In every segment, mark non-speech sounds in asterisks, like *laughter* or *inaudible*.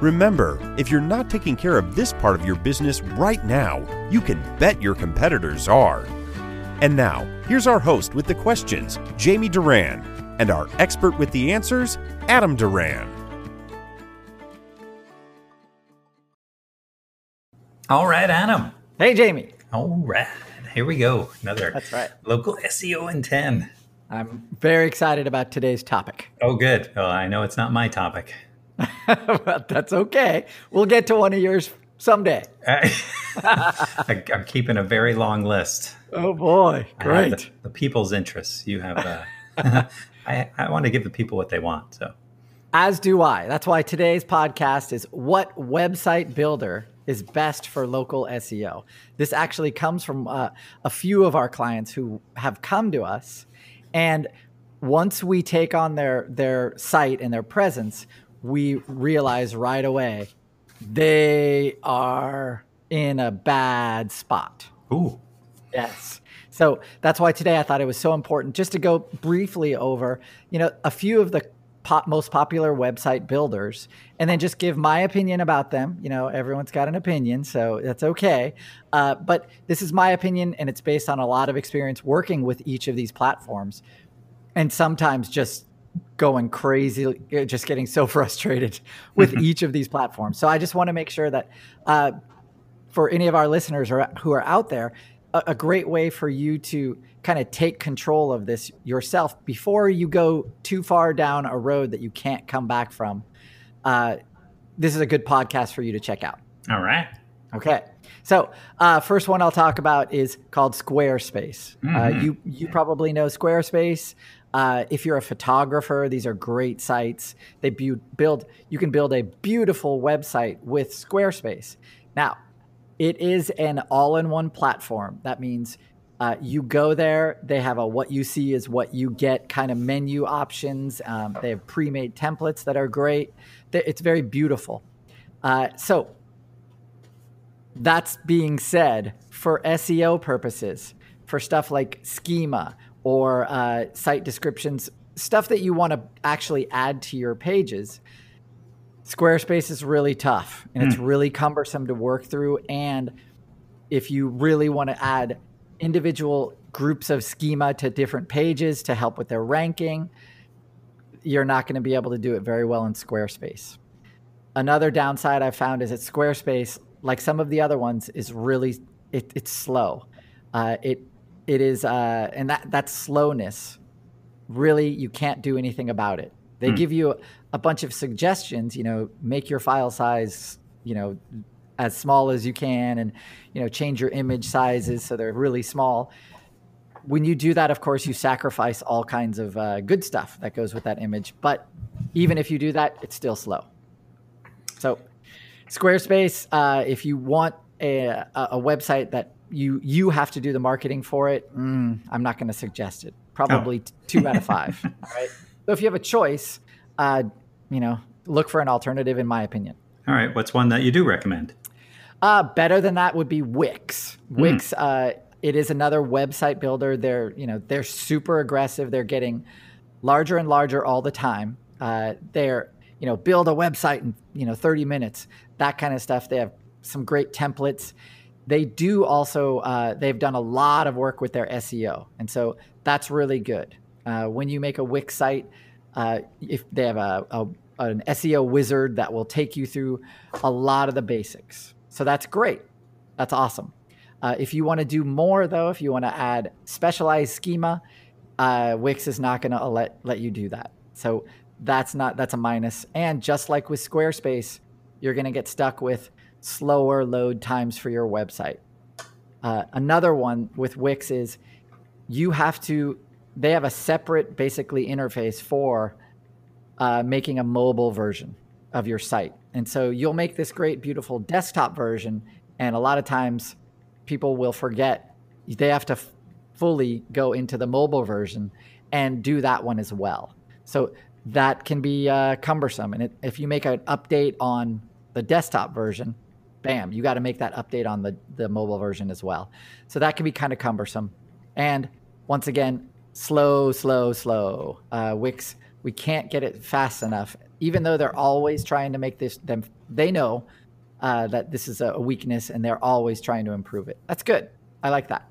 Remember, if you're not taking care of this part of your business right now, you can bet your competitors are. And now, here's our host with the questions, Jamie Duran, and our expert with the answers, Adam Duran. All right, Adam. Hey, Jamie. All right. Here we go. Another That's right. local SEO in 10. I'm very excited about today's topic. Oh, good. Well, I know it's not my topic. *laughs* well, that's okay. We'll get to one of yours someday. *laughs* I, am keeping a very long list. Oh boy, great! The, the, people's interests. You have. Uh, *laughs* I, I want to give the people what they want. So, as do I. That's why today's podcast is what website builder is best for local SEO. This actually comes from uh, a few of our clients who have come to us, and once we take on their their site and their presence, we realize right away they are in a bad spot. Ooh. Yes. So that's why today I thought it was so important just to go briefly over, you know, a few of the pop, most popular website builders and then just give my opinion about them. You know, everyone's got an opinion, so that's okay. Uh, but this is my opinion and it's based on a lot of experience working with each of these platforms and sometimes just going crazy, uh, just getting so *laughs* frustrated with mm-hmm. each of these platforms. So I just want to make sure that uh, for any of our listeners or, who are out there, a, a great way for you to kind of take control of this yourself before you go too far down a road that you can't come back from. Uh, this is a good podcast for you to check out. All right. Okay. So, uh, first one I'll talk about is called Squarespace. Uh, mm-hmm. Uh, you you probably know Squarespace. Uh, if you're a photographer, these are great sites. They bu- build. You can build a beautiful website with Squarespace. Now, it is an all-in-one platform. That means uh, you go there. They have a what you see is what you get kind of menu options. Um, they have pre-made templates that are great. It's very beautiful. Uh, so that's being said, for SEO purposes, for stuff like schema or uh, site descriptions, stuff that you want to actually add to your pages, Squarespace is really tough and mm. it's hmm. really cumbersome to work through. And if you really want to add individual groups of schema to different pages to help with their ranking, you're not going to be able to do it very well in Squarespace. Another downside I've found is that Squarespace, like some of the other ones, is really it, it's slow. Uh, it it is uh, and that that slowness really you can't do anything about it. They mm. give you a bunch of suggestions you know make your file size you know as small as you can and you know change your image sizes so they're really small. When you do that of course you sacrifice all kinds of uh, good stuff that goes with that image but even if you do that it's still slow. So squarespace uh, if you want a, a website that you you have to do the marketing for it. Mm, I'm not going to suggest it. Probably oh. two out of five. all *laughs* right. So if you have a choice, uh, you know, look for an alternative. In my opinion. All right. What's one that you do recommend? Uh, better than that would be Wix. Mm. Wix. Uh, it is another website builder. They're you know they're super aggressive. They're getting larger and larger all the time. Uh, they're you know build a website in you know 30 minutes. That kind of stuff. They have some great templates they do also uh, they've done a lot of work with their SEO, and so that's really good. Uh, when you make a Wix site, uh, if they have a, a, an SEO wizard that will take you through a lot of the basics, so that's great. That's awesome. Uh, if you want to do more, though, if you want to add specialized schema, uh, Wix is not going to let let you do that. So that's not that's a minus. And just like with Squarespace, you're going to get stuck with slower load times for your website. Uh, another one with Wix is you have to, they have a separate basically interface for uh, making a mobile version of your site. And so you'll make this great, beautiful desktop version. And a lot of times people will forget they have to f- fully go into the mobile version and do that one as well. So that can be uh, cumbersome. And it, if you make an update on the desktop version, bam, you got to make that update on the, the mobile version as well. So that can be kind of cumbersome. And once again, slow, slow, slow. Uh, Wix, we can't get it fast enough, even though they're always trying to make this, them, they know uh, that this is a weakness and they're always trying to improve it. That's good. I like that.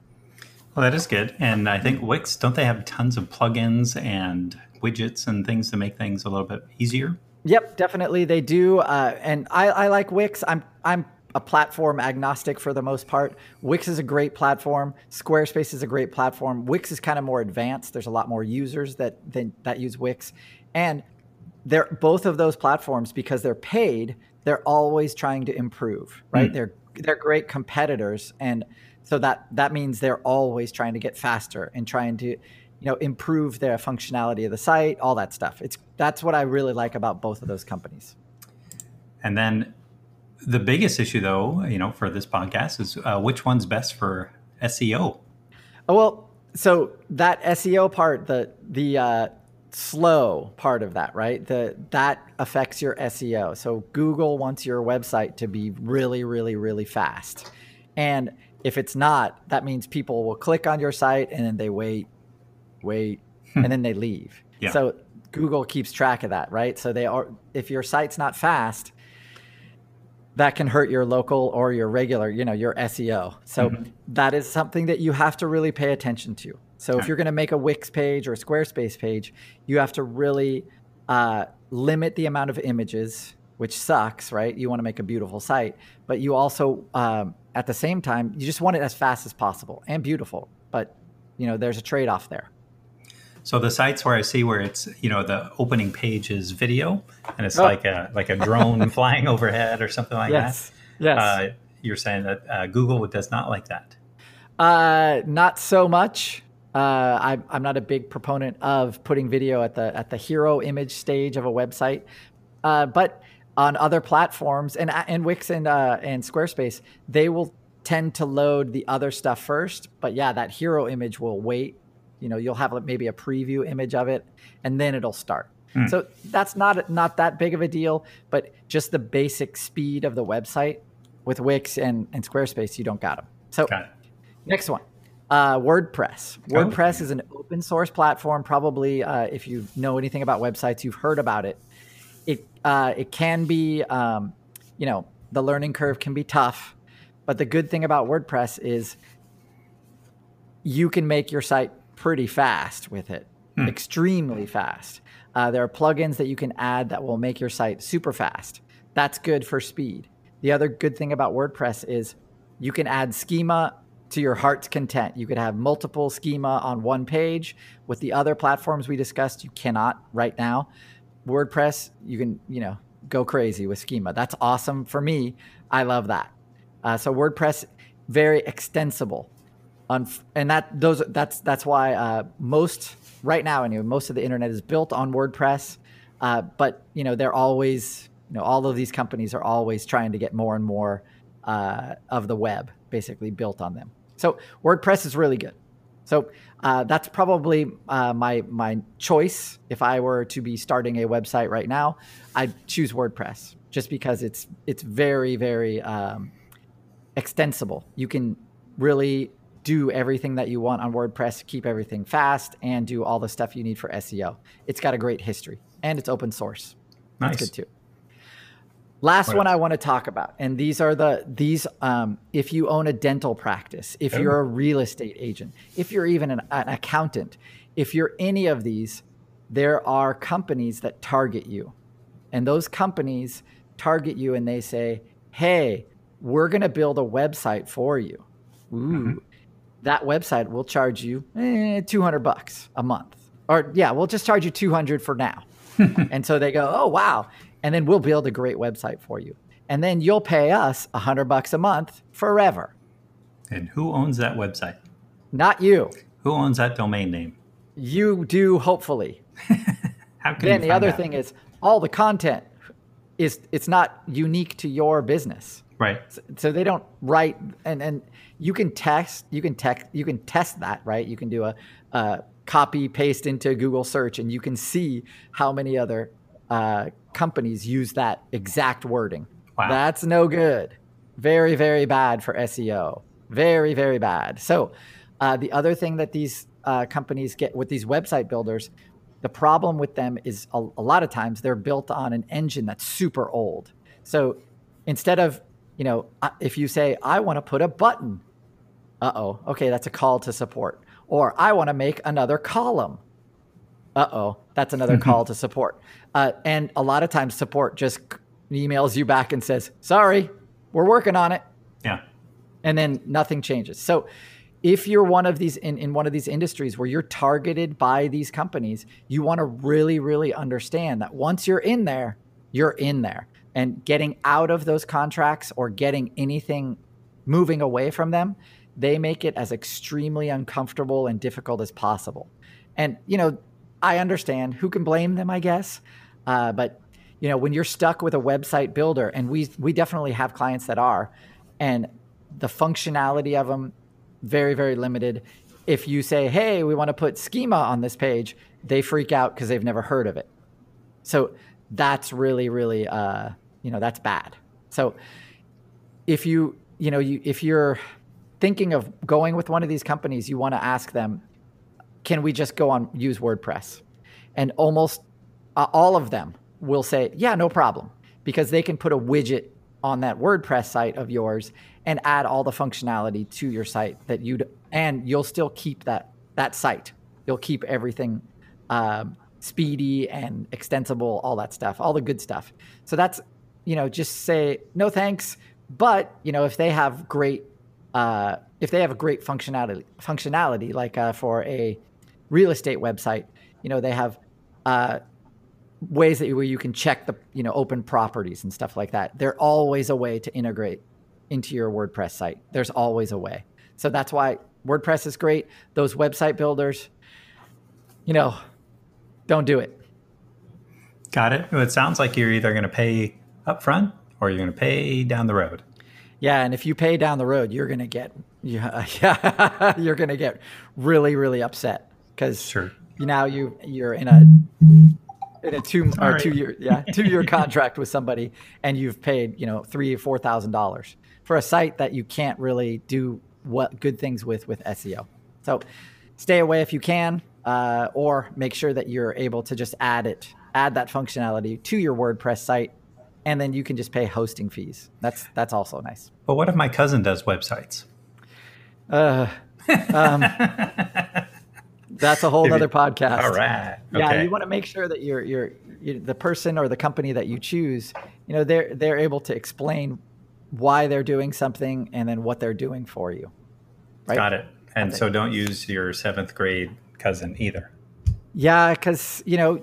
Well, that is good. And I think Wix, don't they have tons of plugins and widgets and things to make things a little bit easier? Yep, definitely they do. Uh, and I, I like Wix. I'm I'm a platform agnostic for the most part. Wix is a great platform. Squarespace is a great platform. Wix is kind of more advanced. There's a lot more users that that, that use Wix, and they're both of those platforms because they're paid. They're always trying to improve, right? Mm. They're they're great competitors, and so that that means they're always trying to get faster and trying to you know improve their functionality of the site all that stuff it's that's what i really like about both of those companies and then the biggest issue though you know for this podcast is uh, which one's best for seo oh well so that seo part the the uh, slow part of that right the that affects your seo so google wants your website to be really really really fast and if it's not that means people will click on your site and then they wait wait, hmm. and then they leave. Yeah. So Google keeps track of that, right? So they are if your site's not fast, that can hurt your local or your regular, you know, your SEO. So mm-hmm. that is something that you have to really pay attention to. So if you're going to make a Wix page or a Squarespace page, you have to really uh, limit the amount of images, which sucks, right? You want to make a beautiful site, but you also, um, at the same time, you just want it as fast as possible and beautiful. But you know, there's a trade-off there. So the sites where I see where it's you know the opening page is video and it's oh. like a like a drone *laughs* flying overhead or something like yes. that. Yes. Uh, you're saying that uh, Google does not like that. Uh, not so much. Uh, I, I'm not a big proponent of putting video at the at the hero image stage of a website, uh, but on other platforms and and Wix and uh, and Squarespace, they will tend to load the other stuff first. But yeah, that hero image will wait you know you'll have maybe a preview image of it and then it'll start. Mm. so that's not not that big of a deal but just the basic speed of the website with wix and, and squarespace you don't got them so got next one uh, wordpress. Oh, wordpress is an open source platform. Probably uh, if you know anything about websites you've heard about it. It uh, it can be um, you know the learning curve can be tough but the good thing about wordpress is you can make your site pretty fast with it, hmm. extremely fast. Uh, there are plugins that you can add that will make your site super fast. That's good for speed. The other good thing about WordPress is you can add schema to your heart's content. You could have multiple schema on one page. With the other platforms we discussed, you cannot right now. WordPress, you can, you know, go crazy with schema. That's awesome for me. I love that. Uh, so WordPress, very extensible and that those that's that's why uh, most right now anyway most of the internet is built on WordPress. Uh, but you know they're always you know all of these companies are always trying to get more and more uh, of the web basically built on them. So WordPress is really good. So uh, that's probably uh, my my choice if I were to be starting a website right now. I'd choose WordPress just because it's it's very very um, extensible. You can really do everything that you want on WordPress, keep everything fast, and do all the stuff you need for SEO. It's got a great history and it's open source. Nice. That's good too. Last one I want to talk about, and these are the these. Um, if you own a dental practice, if oh. you're a real estate agent, if you're even an, an accountant, if you're any of these, there are companies that target you, and those companies target you, and they say, "Hey, we're going to build a website for you." Ooh, mm-hmm that website will charge you eh, 200 bucks a month. Or yeah, we'll just charge you 200 for now. *laughs* and so they go, "Oh, wow." And then we'll build a great website for you. And then you'll pay us 100 bucks a month forever. And who owns that website? Not you. Who owns that domain name? You do, hopefully. *laughs* How can then the other out? thing is all the content is it's not unique to your business. Right. So, so they don't write and and you can test you can tech you can test that right. You can do a, a copy paste into Google search and you can see how many other uh, companies use that exact wording. Wow. That's no good. Very very bad for SEO. Very very bad. So uh, the other thing that these uh, companies get with these website builders, the problem with them is a, a lot of times they're built on an engine that's super old. So instead of you know, if you say, I want to put a button, uh oh, okay, that's a call to support. Or I want to make another column. Uh oh, that's another call to support. Uh, and a lot of times, support just emails you back and says, Sorry, we're working on it. Yeah. And then nothing changes. So, if you're one of these in, in one of these industries where you're targeted by these companies, you want to really, really understand that once you're in there, you're in there and getting out of those contracts or getting anything moving away from them, they make it as extremely uncomfortable and difficult as possible. And, you know, I understand who can blame them, I guess. Uh, but, you know, when you're stuck with a website builder, and we, we definitely have clients that are, and the functionality of them, very, very limited. If you say, hey, we want to put schema on this page, they freak out because they've never heard of it. So that's really, really, uh, you know that's bad so if you you know you if you're thinking of going with one of these companies you want to ask them can we just go on use wordpress and almost uh, all of them will say yeah no problem because they can put a widget on that wordpress site of yours and add all the functionality to your site that you'd and you'll still keep that that site you'll keep everything um, speedy and extensible all that stuff all the good stuff so that's you know, just say no thanks. But you know, if they have great, uh, if they have a great functionality, functionality like uh, for a real estate website, you know, they have uh, ways that where you can check the, you know, open properties and stuff like that. they're always a way to integrate into your WordPress site. There's always a way. So that's why WordPress is great. Those website builders, you know, don't do it. Got it. Well, it sounds like you're either going to pay up front or you're going to pay down the road. Yeah, and if you pay down the road, you're going to get yeah, *laughs* yeah you're going to get really really upset because sure. now you you're in a in a two or two year yeah two year *laughs* contract with somebody and you've paid you know three or four thousand dollars for a site that you can't really do what good things with with SEO. So stay away if you can, uh, or make sure that you're able to just add it add that functionality to your WordPress site and then you can just pay hosting fees. That's that's also nice. But what if my cousin does websites? Uh, um, *laughs* that's a whole other podcast. All right. Okay. Yeah, you want to make sure that you're, you're, you're the person or the company that you choose. You know, they're they're able to explain why they're doing something and then what they're doing for you. Right? Got it. And so don't use your seventh grade cousin either. Yeah, because you know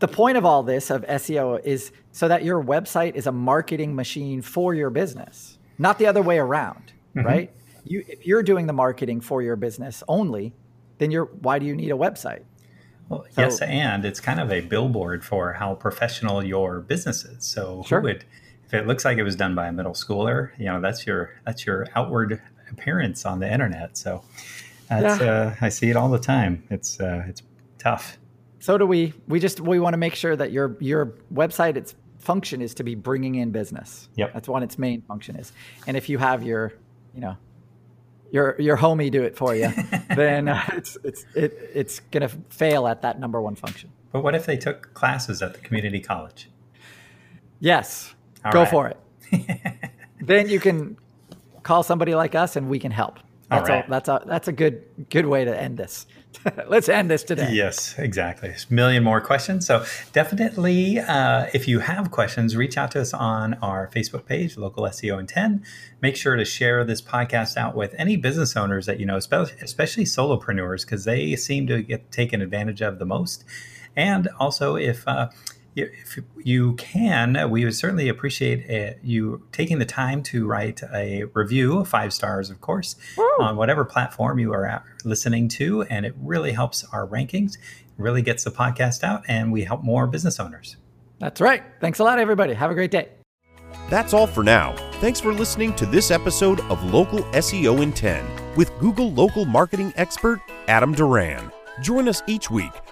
the point of all this of SEO is so that your website is a marketing machine for your business, not the other way around, mm-hmm. right? You, if you're doing the marketing for your business only, then you're why do you need a website? Well, so, yes, and it's kind of a billboard for how professional your business is. So sure. who would if it looks like it was done by a middle schooler, you know, that's your that's your outward appearance on the internet. So that's yeah. uh, I see it all the time. It's uh, it's tough so do we. We just we want to make sure that your your website its function is to be bringing in business. Yep. That's what its main function is. And if you have your, you know, your your homie do it for you, *laughs* then uh, it's it's it, it's going to fail at that number one function. But what if they took classes at the community college? Yes. All go right. for it. *laughs* then you can call somebody like us and we can help. That's right. a, that's a that's a good good way to end this. *laughs* Let's end this today. Yes, exactly. a million more questions. So definitely, uh, if you have questions, reach out to us on our Facebook page, Local SEO in 10. Make sure to share this podcast out with any business owners that you know, especially solopreneurs, because they seem to get taken advantage of the most. And also, if uh, if you can, we would certainly appreciate uh, you taking the time to write a review, five stars, of course, Woo! on whatever platform you are listening to. And it really helps our rankings, really gets the podcast out, and we help more business owners. That's right. Thanks a lot, everybody. Have a great day. That's all for now. Thanks for listening to this episode of Local SEO in 10 with Google local marketing expert Adam Duran. Join us each week